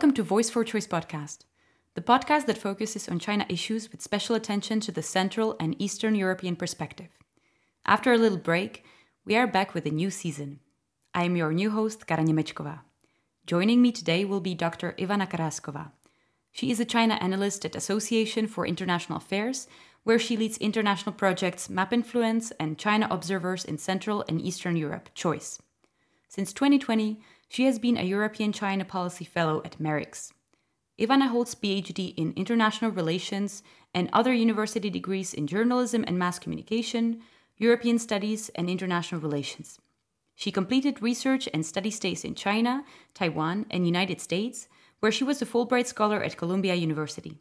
Welcome to Voice for Choice podcast, the podcast that focuses on China issues with special attention to the Central and Eastern European perspective. After a little break, we are back with a new season. I am your new host, Kara Nemečková. Joining me today will be Dr. Ivana Karaskova. She is a China analyst at Association for International Affairs, where she leads international projects Map Influence and China Observers in Central and Eastern Europe, CHOICE. Since 2020, she has been a European China Policy Fellow at MERICS. Ivana holds PhD in International Relations and other university degrees in Journalism and Mass Communication, European Studies, and International Relations. She completed research and study stays in China, Taiwan, and United States, where she was a Fulbright Scholar at Columbia University.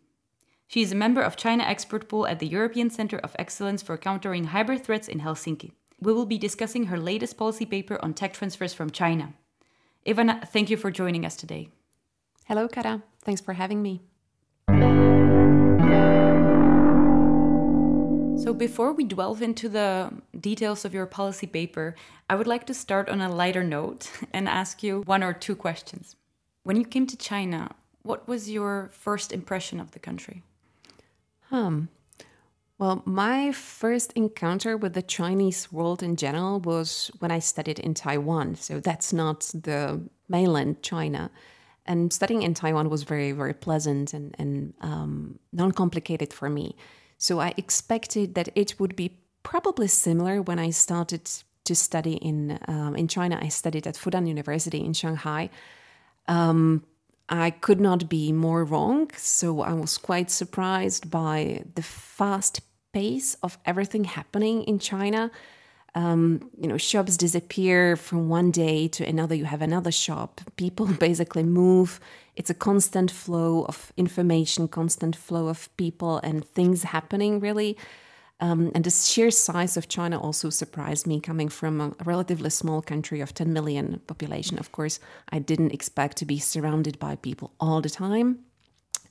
She is a member of China Expert Pool at the European Center of Excellence for Countering Hybrid Threats in Helsinki. We will be discussing her latest policy paper on tech transfers from China. Ivana, thank you for joining us today. Hello, Kara. Thanks for having me. So, before we delve into the details of your policy paper, I would like to start on a lighter note and ask you one or two questions. When you came to China, what was your first impression of the country? Um, well, my first encounter with the Chinese world in general was when I studied in Taiwan. So that's not the mainland China. And studying in Taiwan was very, very pleasant and, and um, non complicated for me. So I expected that it would be probably similar when I started to study in, um, in China. I studied at Fudan University in Shanghai. Um, I could not be more wrong. So I was quite surprised by the fast pace of everything happening in China. Um, you know, shops disappear from one day to another. You have another shop. People basically move. It's a constant flow of information, constant flow of people and things happening, really. Um, and the sheer size of China also surprised me, coming from a relatively small country of 10 million population. Of course, I didn't expect to be surrounded by people all the time.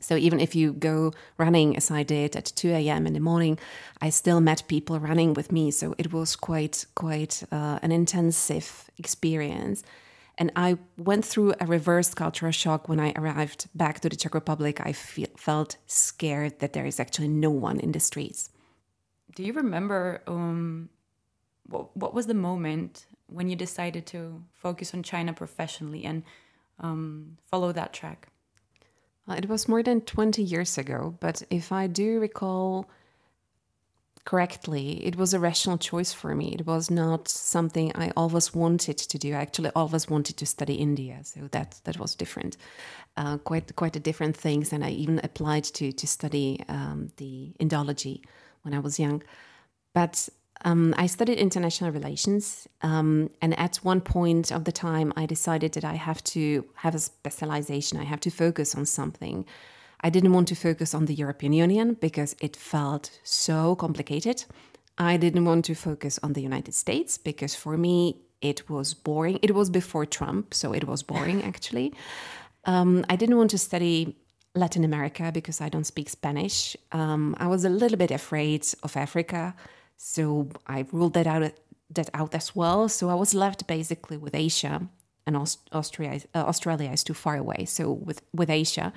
So even if you go running as I did at 2 a.m. in the morning, I still met people running with me. So it was quite quite uh, an intensive experience. And I went through a reverse cultural shock when I arrived back to the Czech Republic. I felt scared that there is actually no one in the streets. Do you remember um, what, what was the moment when you decided to focus on China professionally and um, follow that track? Uh, it was more than 20 years ago, but if I do recall correctly, it was a rational choice for me. It was not something I always wanted to do. I actually always wanted to study India, so that that was different, uh, quite quite a different things. And I even applied to to study um, the Indology when I was young. But um, I studied international relations, um, and at one point of the time, I decided that I have to have a specialization. I have to focus on something. I didn't want to focus on the European Union because it felt so complicated. I didn't want to focus on the United States because for me it was boring. It was before Trump, so it was boring actually. Um, I didn't want to study Latin America because I don't speak Spanish. Um, I was a little bit afraid of Africa so I ruled that out that out as well. So I was left basically with Asia, and Aust- Austria, uh, Australia is too far away. So with with Asia,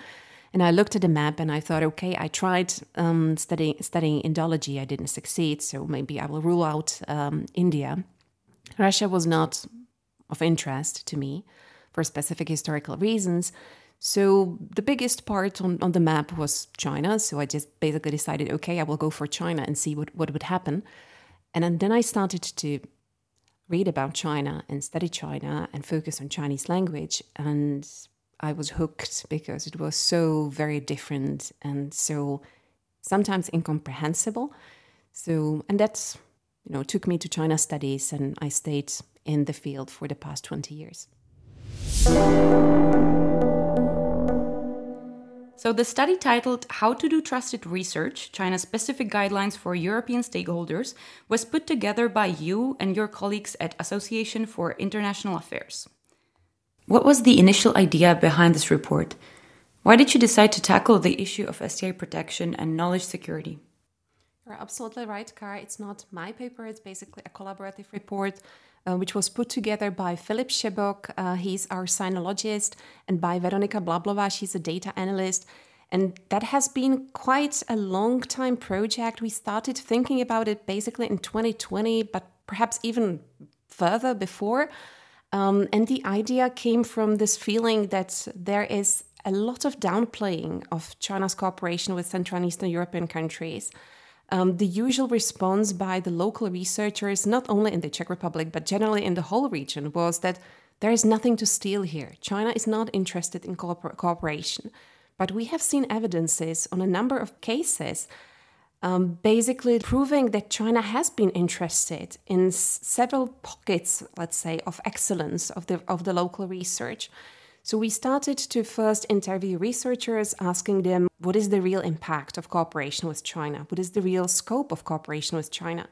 and I looked at the map and I thought, okay, I tried um, studying studying Indology, I didn't succeed. So maybe I will rule out um, India. Russia was not of interest to me for specific historical reasons. So the biggest part on, on the map was China. So I just basically decided, okay, I will go for China and see what, what would happen. And then I started to read about China and study China and focus on Chinese language. And I was hooked because it was so very different and so sometimes incomprehensible. So, and that's, you know, took me to China studies and I stayed in the field for the past 20 years. So, the study titled How to Do Trusted Research China Specific Guidelines for European Stakeholders was put together by you and your colleagues at Association for International Affairs. What was the initial idea behind this report? Why did you decide to tackle the issue of STI protection and knowledge security? You're absolutely right, Kara. It's not my paper, it's basically a collaborative report uh, which was put together by Filip Šebok. Uh, he's our sinologist, and by Veronika Blablova. She's a data analyst. And that has been quite a long time project. We started thinking about it basically in 2020, but perhaps even further before. Um, and the idea came from this feeling that there is a lot of downplaying of China's cooperation with Central and Eastern European countries. Um, the usual response by the local researchers, not only in the Czech Republic, but generally in the whole region, was that there is nothing to steal here. China is not interested in cooper- cooperation. But we have seen evidences on a number of cases um, basically proving that China has been interested in s- several pockets, let's say, of excellence of the, of the local research. So we started to first interview researchers, asking them what is the real impact of cooperation with China? What is the real scope of cooperation with China?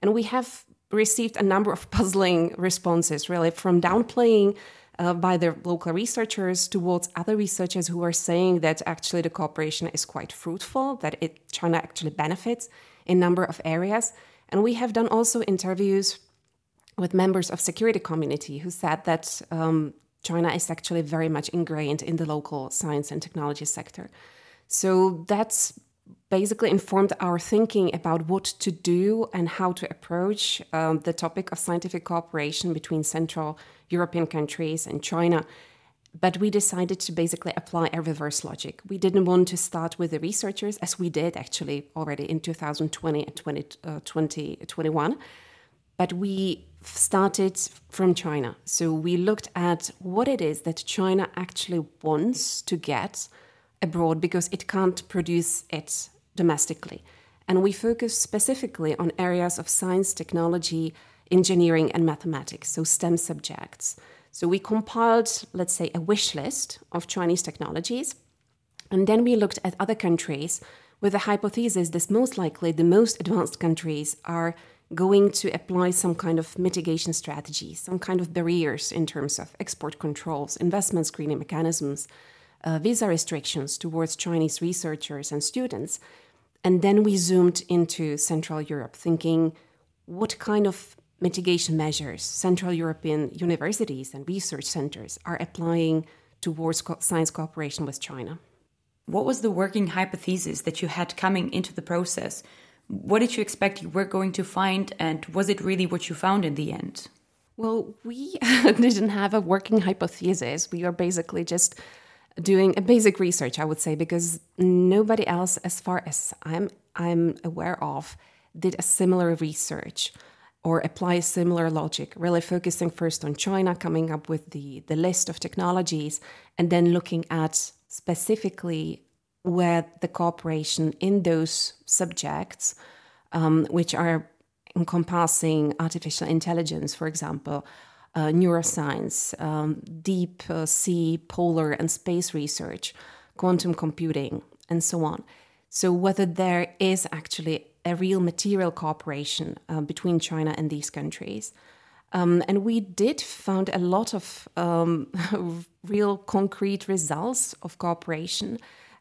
And we have received a number of puzzling responses, really, from downplaying uh, by the local researchers towards other researchers who are saying that actually the cooperation is quite fruitful, that it, China actually benefits in a number of areas. And we have done also interviews with members of security community who said that um, China is actually very much ingrained in the local science and technology sector. So that's basically informed our thinking about what to do and how to approach um, the topic of scientific cooperation between Central European countries and China. But we decided to basically apply a reverse logic. We didn't want to start with the researchers, as we did actually already in 2020 and 20, uh, 2021, but we started from China. So we looked at what it is that China actually wants to get abroad because it can't produce it domestically. And we focus specifically on areas of science, technology, engineering, and mathematics, so STEM subjects. So we compiled, let's say, a wish list of Chinese technologies. And then we looked at other countries with the hypothesis that most likely the most advanced countries are going to apply some kind of mitigation strategies, some kind of barriers in terms of export controls, investment screening mechanisms, uh, visa restrictions towards Chinese researchers and students. And then we zoomed into Central Europe, thinking what kind of mitigation measures Central European universities and research centers are applying towards co- science cooperation with China. What was the working hypothesis that you had coming into the process? What did you expect you were going to find, and was it really what you found in the end? Well, we didn't have a working hypothesis. We were basically just doing a basic research, I would say, because nobody else, as far as I'm I'm aware of, did a similar research or apply a similar logic, really focusing first on China, coming up with the, the list of technologies, and then looking at specifically where the cooperation in those subjects, um, which are encompassing artificial intelligence, for example, uh, neuroscience, um, deep uh, sea, polar, and space research, quantum computing, and so on. So, whether there is actually a real material cooperation uh, between China and these countries. Um, and we did found a lot of um, real concrete results of cooperation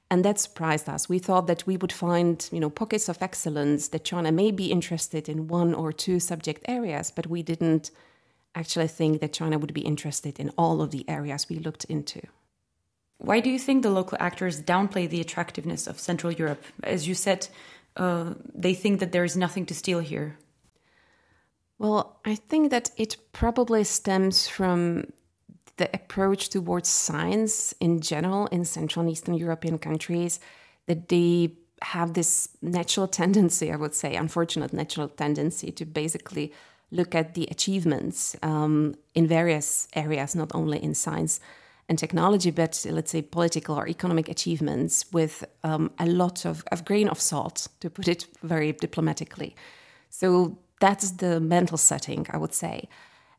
and that surprised us. We thought that we would find, you know, pockets of excellence that China may be interested in one or two subject areas, but we didn't actually think that China would be interested in all of the areas we looked into. Why do you think the local actors downplay the attractiveness of Central Europe? As you said, uh, they think that there is nothing to steal here. Well, I think that it probably stems from the approach towards science in general in Central and Eastern European countries that they have this natural tendency, I would say, unfortunate natural tendency to basically look at the achievements um, in various areas, not only in science and technology, but let's say political or economic achievements with um, a lot of, of grain of salt, to put it very diplomatically. So that's the mental setting, I would say.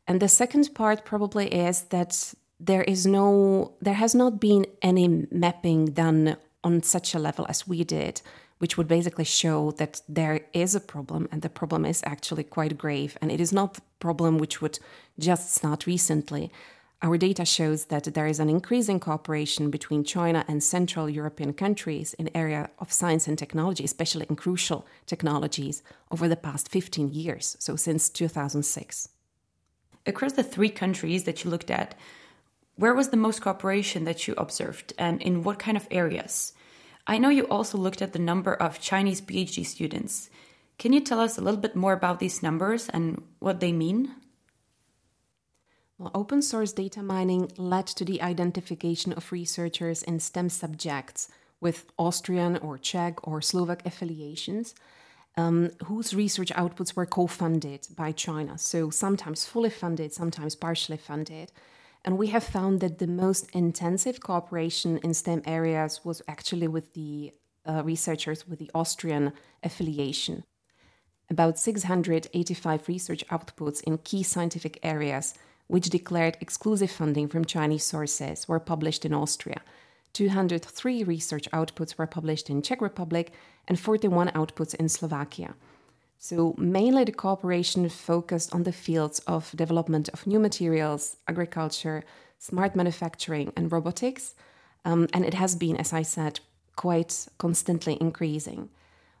And the second part probably is that there is no, there has not been any mapping done on such a level as we did, which would basically show that there is a problem and the problem is actually quite grave. And it is not a problem which would just start recently. Our data shows that there is an increasing cooperation between China and Central European countries in area of science and technology, especially in crucial technologies, over the past 15 years, so since 2006. Across the three countries that you looked at, where was the most cooperation that you observed and in what kind of areas? I know you also looked at the number of Chinese PhD students. Can you tell us a little bit more about these numbers and what they mean? Well, open source data mining led to the identification of researchers in STEM subjects with Austrian or Czech or Slovak affiliations um, whose research outputs were co funded by China. So sometimes fully funded, sometimes partially funded. And we have found that the most intensive cooperation in STEM areas was actually with the uh, researchers with the Austrian affiliation. About 685 research outputs in key scientific areas, which declared exclusive funding from Chinese sources, were published in Austria. 203 research outputs were published in Czech Republic and 41 outputs in Slovakia. So, mainly the cooperation focused on the fields of development of new materials, agriculture, smart manufacturing, and robotics. Um, and it has been, as I said, quite constantly increasing.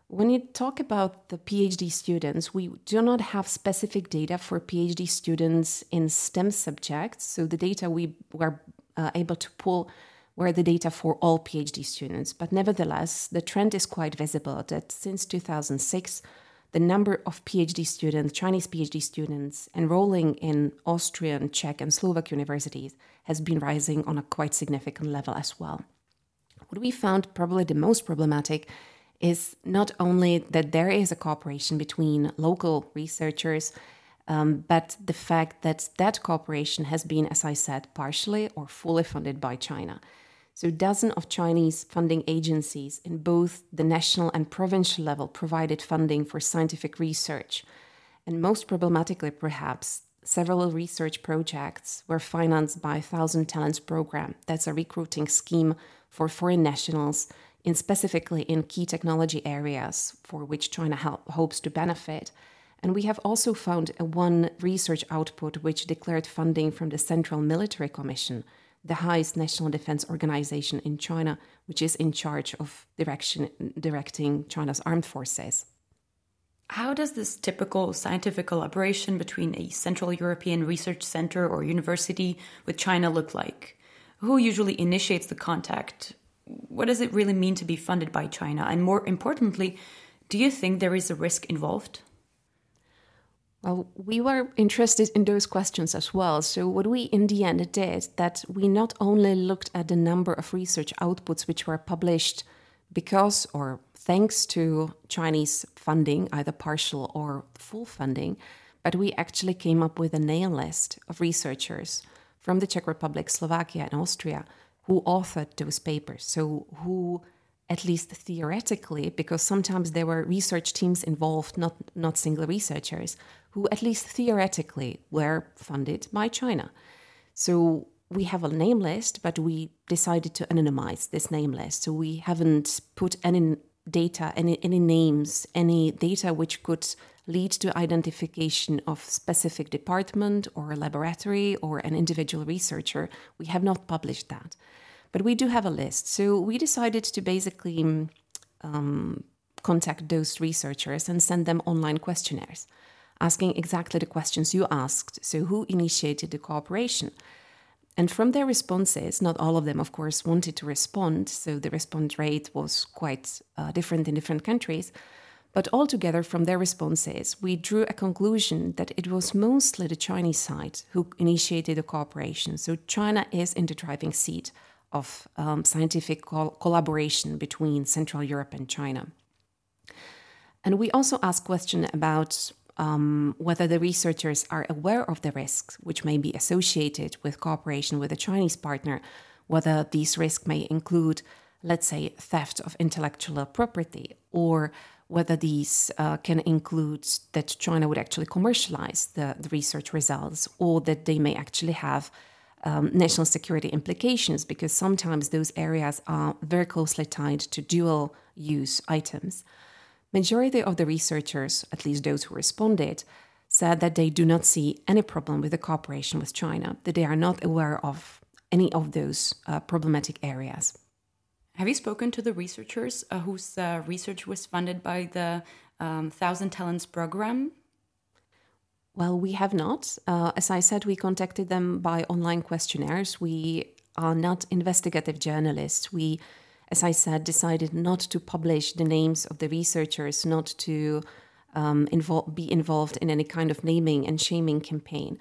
When you talk about the PhD students, we do not have specific data for PhD students in STEM subjects. So, the data we were uh, able to pull were the data for all PhD students. But nevertheless, the trend is quite visible that since 2006, the number of PhD students, Chinese PhD students, enrolling in Austrian, Czech, and Slovak universities has been rising on a quite significant level as well. What we found probably the most problematic is not only that there is a cooperation between local researchers, um, but the fact that that cooperation has been, as I said, partially or fully funded by China. So, dozens of Chinese funding agencies in both the national and provincial level provided funding for scientific research. And most problematically, perhaps, several research projects were financed by Thousand Talents program. That's a recruiting scheme for foreign nationals, in specifically in key technology areas for which China hopes to benefit. And we have also found one research output which declared funding from the Central Military Commission the highest national defense organization in China, which is in charge of direction, directing China's armed forces. How does this typical scientific collaboration between a Central European research center or university with China look like? Who usually initiates the contact? What does it really mean to be funded by China? And more importantly, do you think there is a risk involved? Well, we were interested in those questions as well. So, what we in the end did that we not only looked at the number of research outputs which were published because or thanks to Chinese funding, either partial or full funding, but we actually came up with a name list of researchers from the Czech Republic, Slovakia, and Austria who authored those papers. So, who at least theoretically, because sometimes there were research teams involved, not, not single researchers, who at least theoretically were funded by China. So we have a name list, but we decided to anonymize this name list. So we haven't put any data, any, any names, any data which could lead to identification of specific department or laboratory or an individual researcher. We have not published that. But we do have a list. So we decided to basically um, contact those researchers and send them online questionnaires, asking exactly the questions you asked. So, who initiated the cooperation? And from their responses, not all of them, of course, wanted to respond. So the response rate was quite uh, different in different countries. But altogether, from their responses, we drew a conclusion that it was mostly the Chinese side who initiated the cooperation. So China is in the driving seat of um, scientific col- collaboration between Central Europe and China. And we also ask questions about um, whether the researchers are aware of the risks which may be associated with cooperation with a Chinese partner, whether these risks may include, let's say, theft of intellectual property, or whether these uh, can include that China would actually commercialize the, the research results, or that they may actually have um, national security implications because sometimes those areas are very closely tied to dual use items. Majority of the researchers, at least those who responded, said that they do not see any problem with the cooperation with China, that they are not aware of any of those uh, problematic areas. Have you spoken to the researchers uh, whose uh, research was funded by the um, Thousand Talents program? Well, we have not. Uh, as I said, we contacted them by online questionnaires. We are not investigative journalists. We, as I said, decided not to publish the names of the researchers, not to um, involve, be involved in any kind of naming and shaming campaign.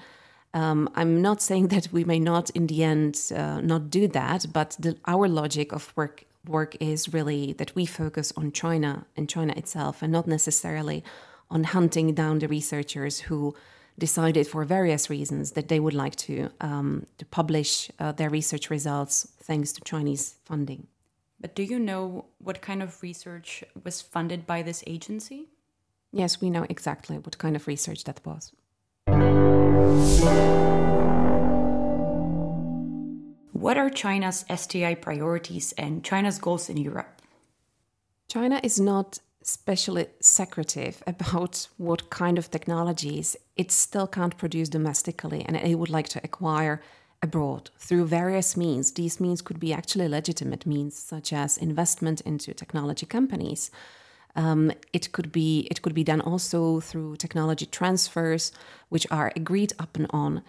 Um, I'm not saying that we may not, in the end, uh, not do that, but the, our logic of work work is really that we focus on China and China itself, and not necessarily on hunting down the researchers who decided for various reasons that they would like to um, to publish uh, their research results thanks to Chinese funding. But do you know what kind of research was funded by this agency? Yes, we know exactly what kind of research that was. What are China's STI priorities and China's goals in Europe? China is not especially secretive about what kind of technologies it still can't produce domestically and it would like to acquire abroad through various means. These means could be actually legitimate means, such as investment into technology companies. Um, it could be it could be done also through technology transfers, which are agreed upon.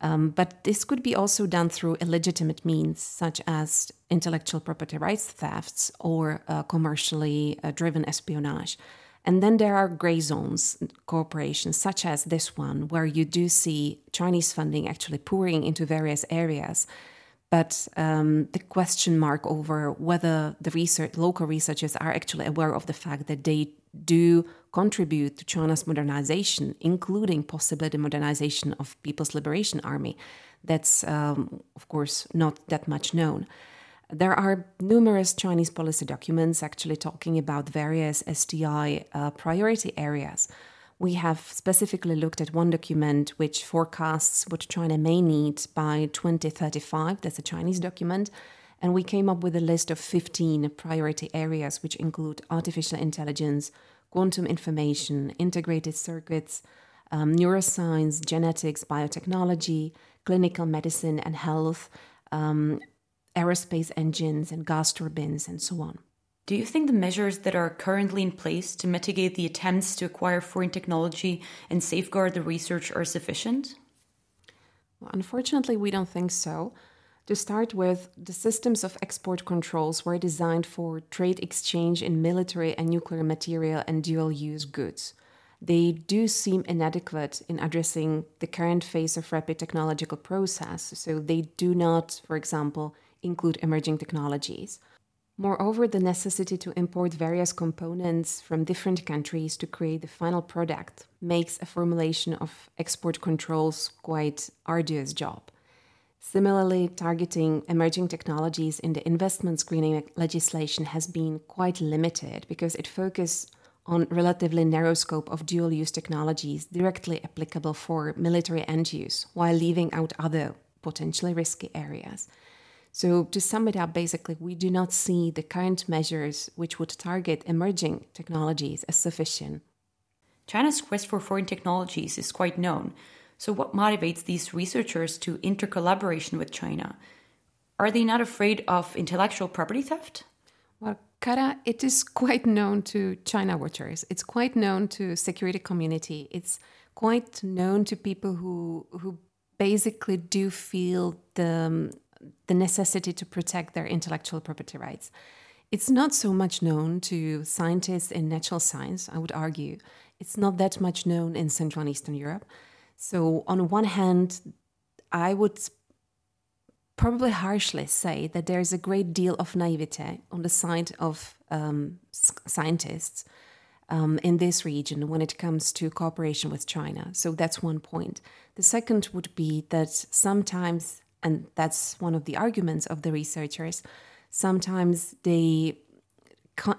Um, but this could be also done through illegitimate means, such as intellectual property rights thefts or uh, commercially uh, driven espionage. And then there are gray zones, corporations such as this one, where you do see Chinese funding actually pouring into various areas. But um, the question mark over whether the research, local researchers are actually aware of the fact that they do contribute to China's modernization, including possibly the modernization of People's Liberation Army. That's, um, of course, not that much known. There are numerous Chinese policy documents actually talking about various STI uh, priority areas. We have specifically looked at one document which forecasts what China may need by 2035. That's a Chinese document. And we came up with a list of 15 priority areas, which include artificial intelligence, quantum information, integrated circuits, um, neuroscience, genetics, biotechnology, clinical medicine and health, um, aerospace engines and gas turbines, and so on. Do you think the measures that are currently in place to mitigate the attempts to acquire foreign technology and safeguard the research are sufficient? Well, unfortunately, we don't think so. To start with, the systems of export controls were designed for trade exchange in military and nuclear material and dual use goods. They do seem inadequate in addressing the current phase of rapid technological process, so they do not, for example, include emerging technologies. Moreover, the necessity to import various components from different countries to create the final product makes a formulation of export controls quite arduous job. Similarly, targeting emerging technologies in the investment screening legislation has been quite limited because it focuses on relatively narrow scope of dual use technologies directly applicable for military end use while leaving out other potentially risky areas. So, to sum it up, basically, we do not see the current measures which would target emerging technologies as sufficient. China's quest for foreign technologies is quite known, so, what motivates these researchers to intercollaboration with China? Are they not afraid of intellectual property theft? Well, Kara, it is quite known to China watchers. It's quite known to security community. It's quite known to people who who basically do feel the the necessity to protect their intellectual property rights. It's not so much known to scientists in natural science, I would argue. It's not that much known in Central and Eastern Europe. So, on one hand, I would probably harshly say that there is a great deal of naivete on the side of um, scientists um, in this region when it comes to cooperation with China. So, that's one point. The second would be that sometimes, and that's one of the arguments of the researchers, sometimes they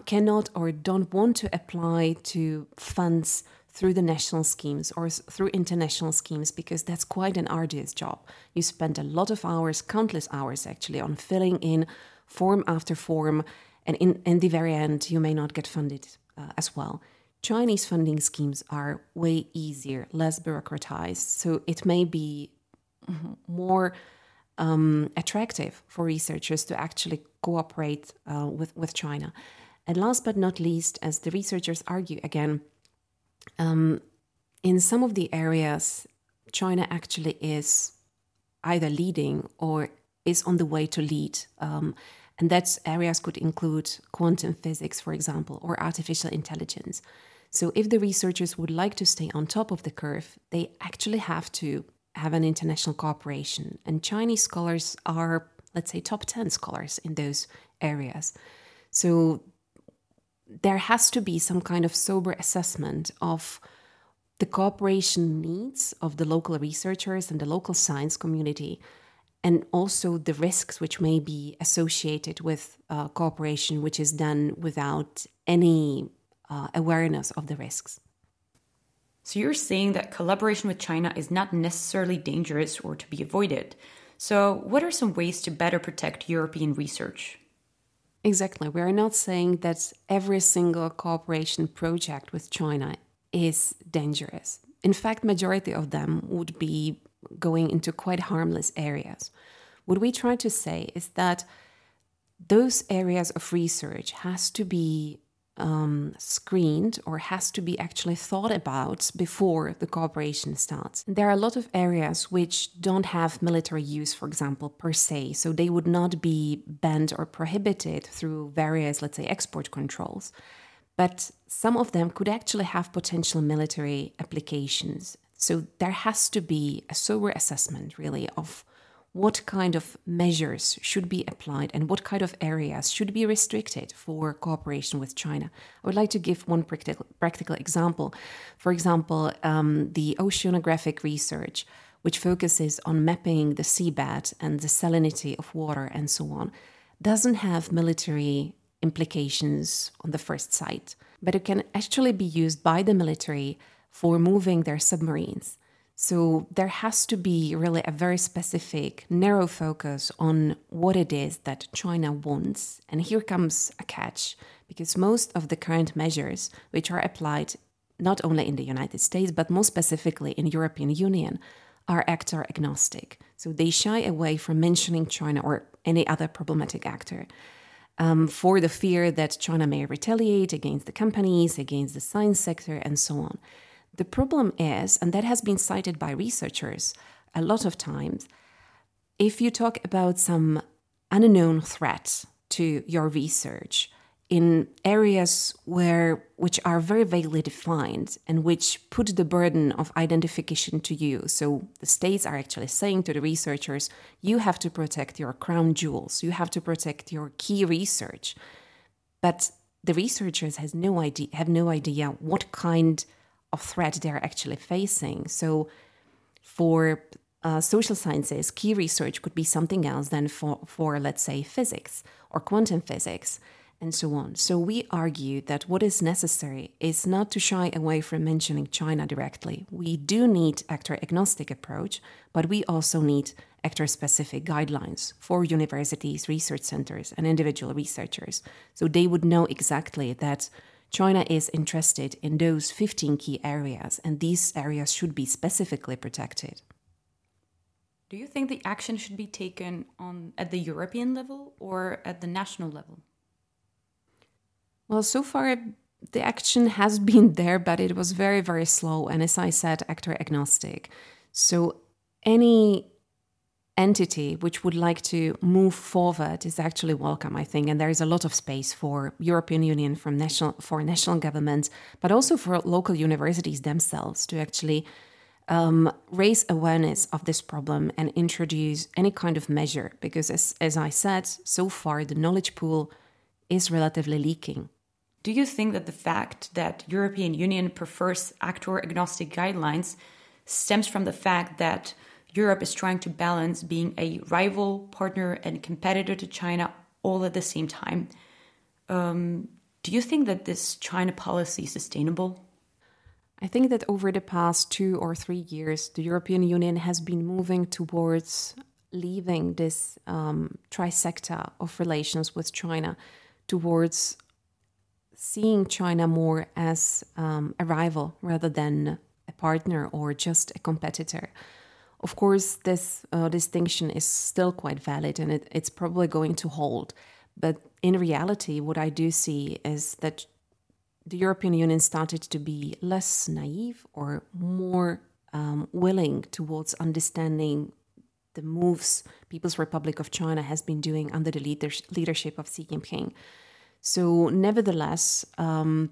cannot or don't want to apply to funds through the national schemes or through international schemes because that's quite an arduous job. You spend a lot of hours, countless hours actually, on filling in form after form, and in, in the very end, you may not get funded uh, as well. Chinese funding schemes are way easier, less bureaucratized, so it may be more um, attractive for researchers to actually cooperate uh, with, with China. And last but not least, as the researchers argue again, um, in some of the areas, China actually is either leading or is on the way to lead. Um, and that areas could include quantum physics, for example, or artificial intelligence. So, if the researchers would like to stay on top of the curve, they actually have to have an international cooperation. And Chinese scholars are, let's say, top 10 scholars in those areas. So, there has to be some kind of sober assessment of the cooperation needs of the local researchers and the local science community, and also the risks which may be associated with uh, cooperation, which is done without any uh, awareness of the risks. So you're saying that collaboration with China is not necessarily dangerous or to be avoided. So, what are some ways to better protect European research? Exactly. We are not saying that every single cooperation project with China is dangerous. In fact, majority of them would be going into quite harmless areas. What we try to say is that those areas of research has to be um, screened or has to be actually thought about before the cooperation starts. There are a lot of areas which don't have military use, for example, per se, so they would not be banned or prohibited through various, let's say, export controls. But some of them could actually have potential military applications. So there has to be a sober assessment, really, of what kind of measures should be applied and what kind of areas should be restricted for cooperation with China. I would like to give one practical, practical example. For example, um, the oceanographic research, which focuses on mapping the seabed and the salinity of water and so on, doesn't have military implications on the first sight, but it can actually be used by the military for moving their submarines so there has to be really a very specific, narrow focus on what it is that China wants. And here comes a catch, because most of the current measures, which are applied not only in the United States, but more specifically in European Union, are actor agnostic. So they shy away from mentioning China or any other problematic actor. Um, for the fear that China may retaliate against the companies, against the science sector, and so on. The problem is, and that has been cited by researchers a lot of times, if you talk about some unknown threat to your research in areas where which are very vaguely defined and which put the burden of identification to you. So the states are actually saying to the researchers you have to protect your crown jewels. You have to protect your key research. But the researchers has no idea have no idea what kind of threat they're actually facing. So, for uh, social sciences, key research could be something else than for, for, let's say, physics or quantum physics and so on. So, we argue that what is necessary is not to shy away from mentioning China directly. We do need actor agnostic approach, but we also need actor specific guidelines for universities, research centers, and individual researchers. So, they would know exactly that China is interested in those 15 key areas, and these areas should be specifically protected. Do you think the action should be taken on at the European level or at the national level? Well, so far the action has been there, but it was very, very slow, and as I said, actor agnostic. So any entity which would like to move forward is actually welcome, I think. And there is a lot of space for European Union from national for national governments, but also for local universities themselves to actually um, raise awareness of this problem and introduce any kind of measure. Because as, as I said, so far the knowledge pool is relatively leaking. Do you think that the fact that European Union prefers actor agnostic guidelines stems from the fact that Europe is trying to balance being a rival, partner, and competitor to China all at the same time. Um, do you think that this China policy is sustainable? I think that over the past two or three years, the European Union has been moving towards leaving this um, trisector of relations with China towards seeing China more as um, a rival rather than a partner or just a competitor. Of course, this uh, distinction is still quite valid and it, it's probably going to hold. But in reality, what I do see is that the European Union started to be less naive or more um, willing towards understanding the moves People's Republic of China has been doing under the leadership of Xi Jinping. So, nevertheless, um,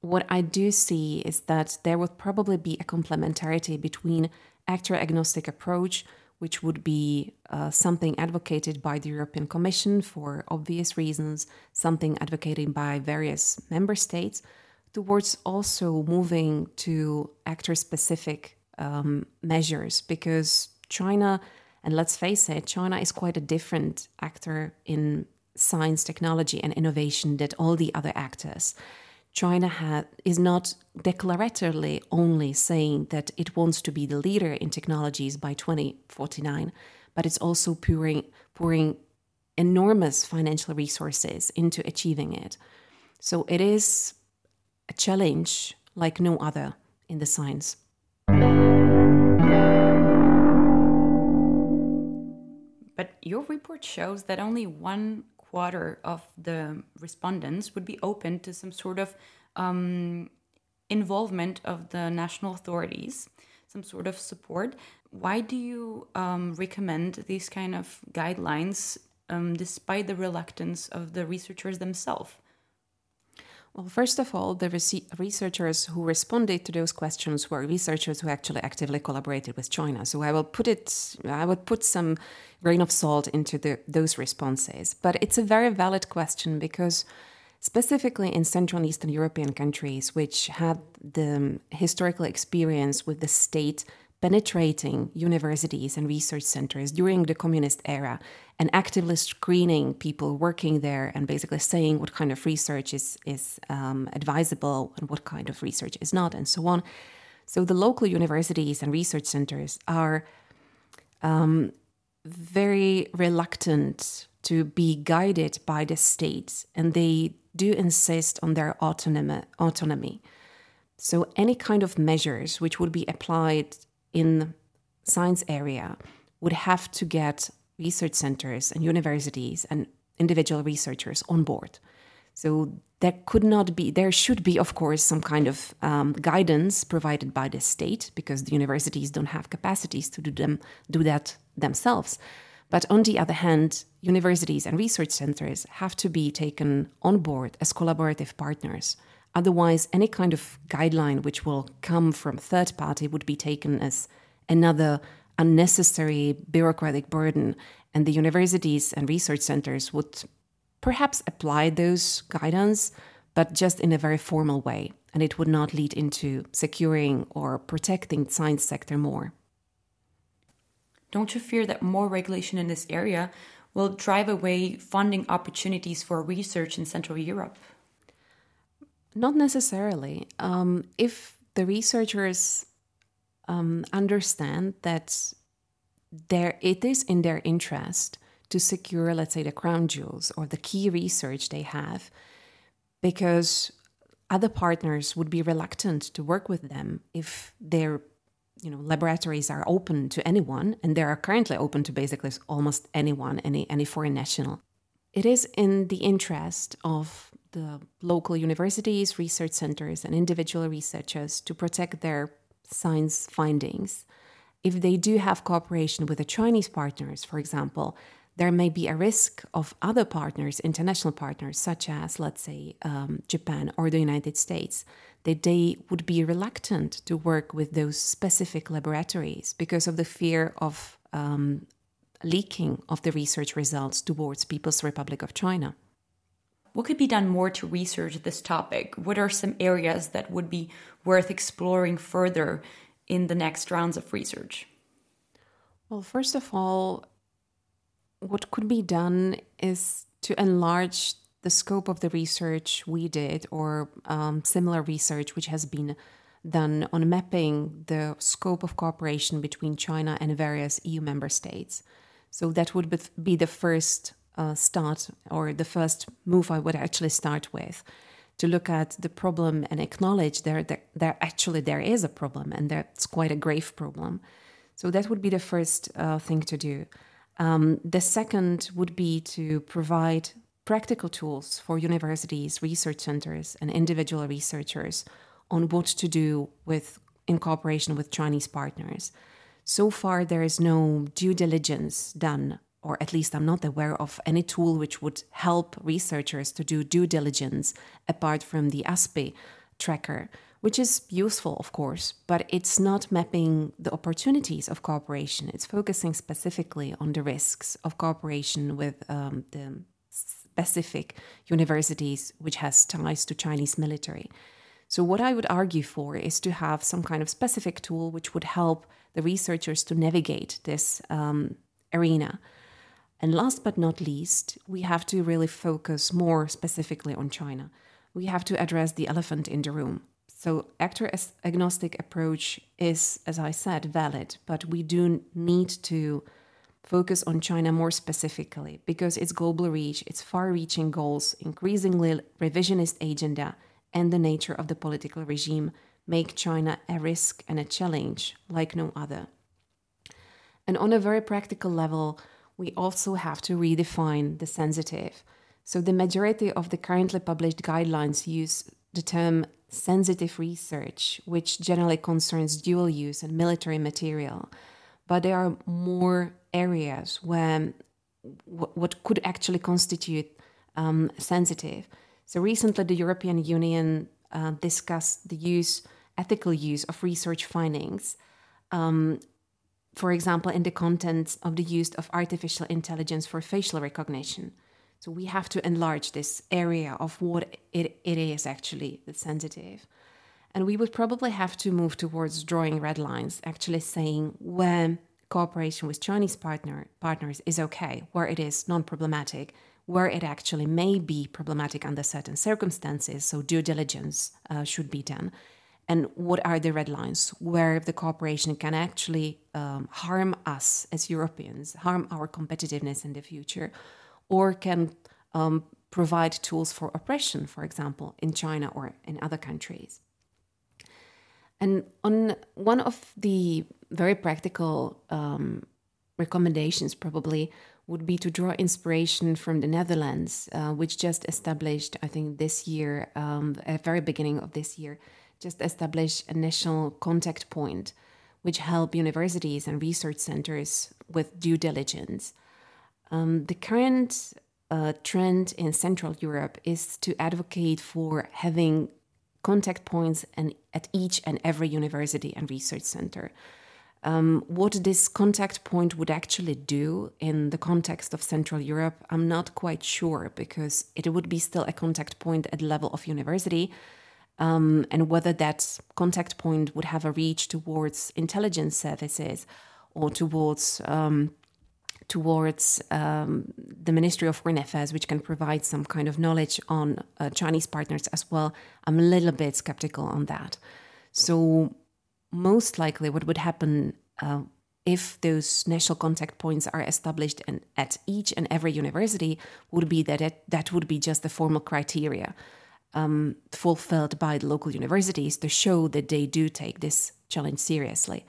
what I do see is that there would probably be a complementarity between actor agnostic approach, which would be uh, something advocated by the European Commission for obvious reasons, something advocated by various member states, towards also moving to actor specific um, measures because China, and let's face it, China is quite a different actor in science, technology, and innovation than all the other actors. China is not declaratorily only saying that it wants to be the leader in technologies by 2049, but it's also pouring, pouring enormous financial resources into achieving it. So it is a challenge like no other in the science. But your report shows that only one quarter of the respondents would be open to some sort of um, involvement of the national authorities, some sort of support. Why do you um, recommend these kind of guidelines um, despite the reluctance of the researchers themselves? Well, first of all, the researchers who responded to those questions were researchers who actually actively collaborated with China. So I will put it, I would put some grain of salt into the, those responses. But it's a very valid question because specifically in Central and Eastern European countries, which had the um, historical experience with the state penetrating universities and research centers during the communist era and actively screening people working there and basically saying what kind of research is, is um, advisable and what kind of research is not, and so on. So the local universities and research centers are um, very reluctant to be guided by the state, and they do insist on their autonomy. autonomy. So any kind of measures which would be applied in science area would have to get research centers and universities and individual researchers on board. So there could not be, there should be, of course, some kind of um, guidance provided by the state because the universities don't have capacities to do them do that themselves. But on the other hand, universities and research centers have to be taken on board as collaborative partners Otherwise, any kind of guideline which will come from third party would be taken as another unnecessary bureaucratic burden, and the universities and research centers would perhaps apply those guidance, but just in a very formal way, and it would not lead into securing or protecting the science sector more. Don't you fear that more regulation in this area will drive away funding opportunities for research in Central Europe? Not necessarily. Um, if the researchers um, understand that there it is in their interest to secure, let's say, the crown jewels or the key research they have, because other partners would be reluctant to work with them if their you know laboratories are open to anyone and they are currently open to basically almost anyone any any foreign national it is in the interest of the local universities, research centers, and individual researchers to protect their science findings. If they do have cooperation with the Chinese partners, for example, there may be a risk of other partners, international partners, such as, let's say, um, Japan or the United States, that they would be reluctant to work with those specific laboratories because of the fear of um, leaking of the research results towards People's Republic of China. What could be done more to research this topic? What are some areas that would be worth exploring further in the next rounds of research? Well, first of all, what could be done is to enlarge the scope of the research we did, or um, similar research which has been done on mapping the scope of cooperation between China and various EU member states. So that would be the first uh, start or the first move I would actually start with to look at the problem and acknowledge there that there actually there is a problem and that's quite a grave problem. So that would be the first uh, thing to do. Um, the second would be to provide practical tools for universities, research centers, and individual researchers on what to do with in cooperation with Chinese partners. So far, there is no due diligence done, or at least I'm not aware of any tool which would help researchers to do due diligence apart from the ASPI tracker, which is useful, of course, but it's not mapping the opportunities of cooperation. It's focusing specifically on the risks of cooperation with um, the specific universities which has ties to Chinese military. So what I would argue for is to have some kind of specific tool which would help the researchers to navigate this um, arena. And last but not least, we have to really focus more specifically on China. We have to address the elephant in the room. So actor agnostic approach is, as I said, valid, but we do need to focus on China more specifically because its global reach, its far reaching goals, increasingly revisionist agenda, and the nature of the political regime make China a risk and a challenge like no other. And on a very practical level, we also have to redefine the sensitive. So, the majority of the currently published guidelines use the term sensitive research, which generally concerns dual use and military material. But there are more areas where what could actually constitute um, sensitive. So recently, the European Union uh, discussed the use, ethical use of research findings. Um, for example, in the context of the use of artificial intelligence for facial recognition. So we have to enlarge this area of what it, it is actually that's sensitive. And we would probably have to move towards drawing red lines, actually saying when cooperation with Chinese partner partners is okay, where it is non-problematic, where it actually may be problematic under certain circumstances. So due diligence uh, should be done. And what are the red lines where the cooperation can actually um, harm us as Europeans, harm our competitiveness in the future, or can um, provide tools for oppression, for example, in China or in other countries. And on one of the very practical um, recommendations, probably, would be to draw inspiration from the Netherlands, uh, which just established, I think, this year, um, at the very beginning of this year, just establish a national contact point, which help universities and research centers with due diligence. Um, the current uh, trend in Central Europe is to advocate for having contact points and at each and every university and research center. Um, what this contact point would actually do in the context of Central Europe, I'm not quite sure because it would be still a contact point at level of university. Um, and whether that contact point would have a reach towards intelligence services or towards um, towards um, the Ministry of Foreign Affairs, which can provide some kind of knowledge on uh, Chinese partners as well. I'm a little bit skeptical on that. So most likely what would happen uh, if those national contact points are established and at each and every university would be that it, that would be just the formal criteria um, fulfilled by the local universities to show that they do take this challenge seriously.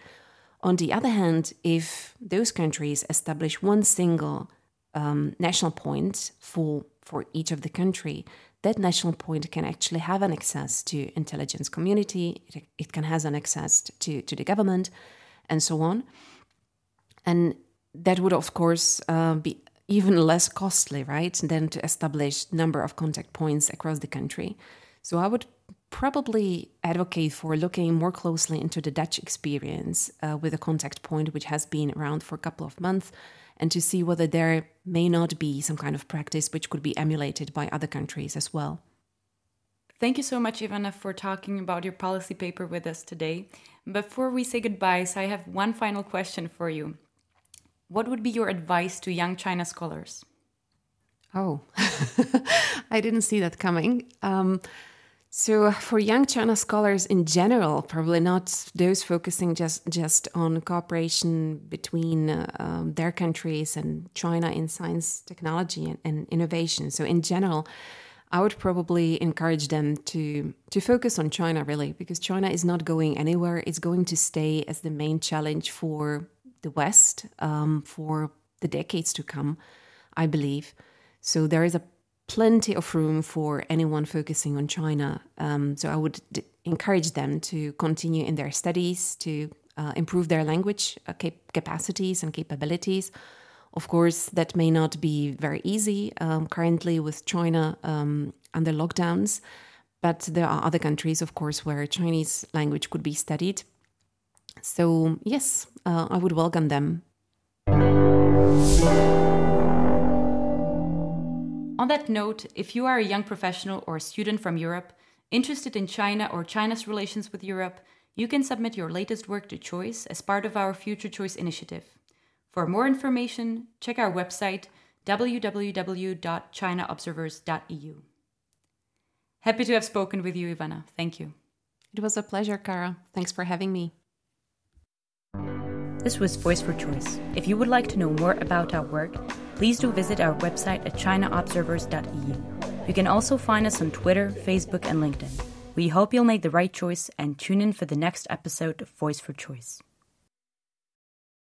On the other hand, if those countries establish one single um, national point for for each of the country, that national point can actually have an access to intelligence community, it, it can has an access to, to the government, and so on. And that would, of course, uh, be even less costly, right, than to establish number of contact points across the country. So I would probably advocate for looking more closely into the Dutch experience uh, with a contact point which has been around for a couple of months and to see whether there may not be some kind of practice which could be emulated by other countries as well. Thank you so much, Ivana, for talking about your policy paper with us today. Before we say goodbyes, I have one final question for you. What would be your advice to young China scholars? Oh, I didn't see that coming. Um, so, for young China scholars in general, probably not those focusing just just on cooperation between uh, um, their countries and China in science, technology, and, and, innovation. So, in general, I would probably encourage them to to focus on China really, because China is not going anywhere. It's going to stay as the main challenge for the West um, for the decades to come, I believe. So, there is a plenty of room for anyone focusing on China. Um, so I would d- encourage them to continue in their studies, to uh, improve their language uh, cap- capacities and capabilities. Of course, that may not be very easy um, currently with China um, under lockdowns, but there are other countries, of course, where Chinese language could be studied. So, yes, uh, I would welcome them. On that note, if you are a young professional or a student from Europe interested in China or China's relations with Europe, you can submit your latest work to Choice as part of our Future Choice initiative. For more information, check our website www.chinaobservers.eu. Happy to have spoken with you, Ivana. Thank you. It was a pleasure, Kara. Thanks for having me. This was Voice for Choice. If you would like to know more about our work, please do visit our website at chinaobservers.eu. You can also find us on Twitter, Facebook, and LinkedIn. We hope you'll make the right choice and tune in for the next episode of Voice for Choice.